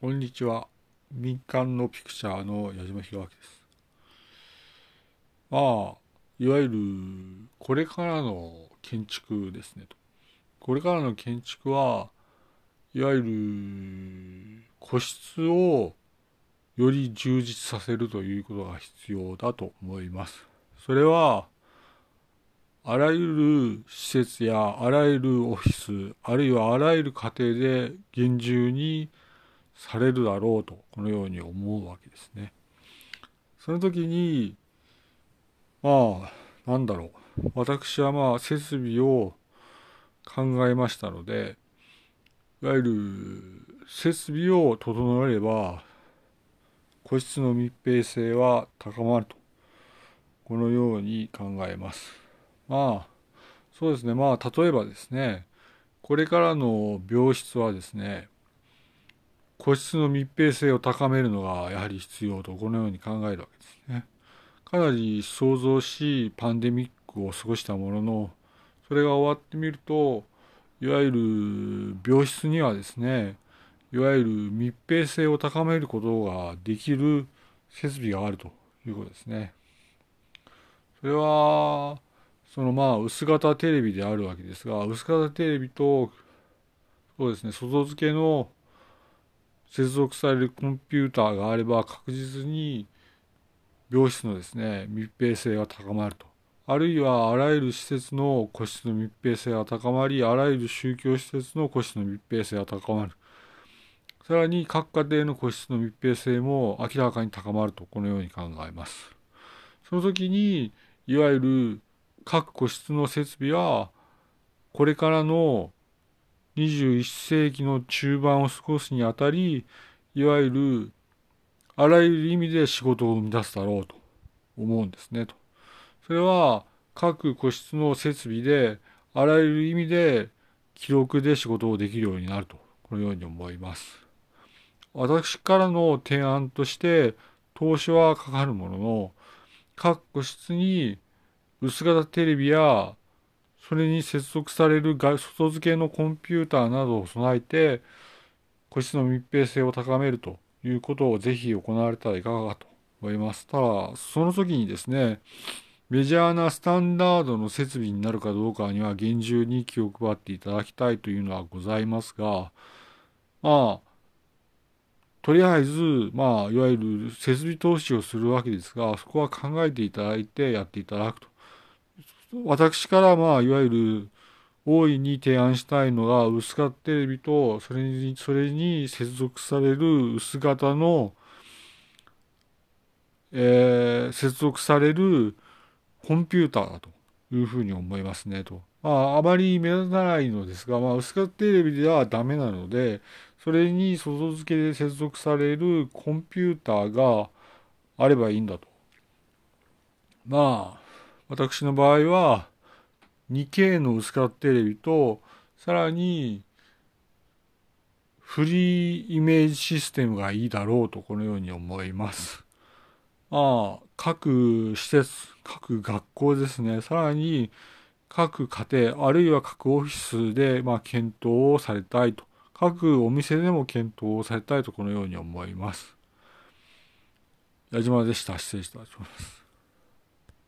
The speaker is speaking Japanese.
こんにちは。民間のピクチャーの矢島弘明です。まあ、いわゆる、これからの建築ですねと。これからの建築は、いわゆる、個室をより充実させるということが必要だと思います。それは、あらゆる施設やあらゆるオフィス、あるいはあらゆる家庭で厳重にされるだろうと、このように思うわけですね。その時に、まあ、なんだろう。私はまあ、設備を考えましたので、いわゆる設備を整えれば、個室の密閉性は高まると、このように考えます。まあ、そうですね。まあ、例えばですね、これからの病室はですね、個室の密閉性を高めるのがやはり必要とこのように考えるわけですね。かなり想像しパンデミックを過ごしたもののそれが終わってみるといわゆる病室にはですねいわゆる密閉性を高めることができる設備があるということですね。それはそのまあ薄型テレビであるわけですが薄型テレビとそうですね外付けの接続されるコンピューターがあれば確実に病室のですね密閉性が高まると。あるいはあらゆる施設の個室の密閉性が高まりあらゆる宗教施設の個室の密閉性が高まる。さらに各家庭の個室の密閉性も明らかに高まるとこのように考えます。その時にいわゆる各個室の設備はこれからの21世紀の中盤を過ごすにあたりいわゆるあらゆる意味で仕事を生み出すだろうと思うんですねと。それは各個室の設備であらゆる意味で記録で仕事をできるようになるとこのように思います。私からの提案として投資はかかるものの各個室に薄型テレビやそれに接続される外付けのコンピューターなどを備えて個室の密閉性を高めるということをぜひ行われたらいかがかと思います。ただ、その時にですね、メジャーなスタンダードの設備になるかどうかには厳重に気を配っていただきたいというのはございますが、まあ、とりあえず、まあ、いわゆる設備投資をするわけですが、そこは考えていただいてやっていただくと私からまあいわゆる大いに提案したいのが薄型テレビとそれにそれに接続される薄型の、えー、接続されるコンピューターだというふうに思いますねと。まあ、あまり目立たないのですが、まあ、薄型テレビではダメなので、それに外付けで接続されるコンピューターがあればいいんだと。まあ、私の場合は 2K の薄型テレビとさらにフリーイメージシステムがいいだろうとこのように思います。まあ、各施設、各学校ですね、さらに各家庭、あるいは各オフィスで、まあ、検討をされたいと。各お店でも検討をされたいとこのように思います。矢島でした。失礼いたします。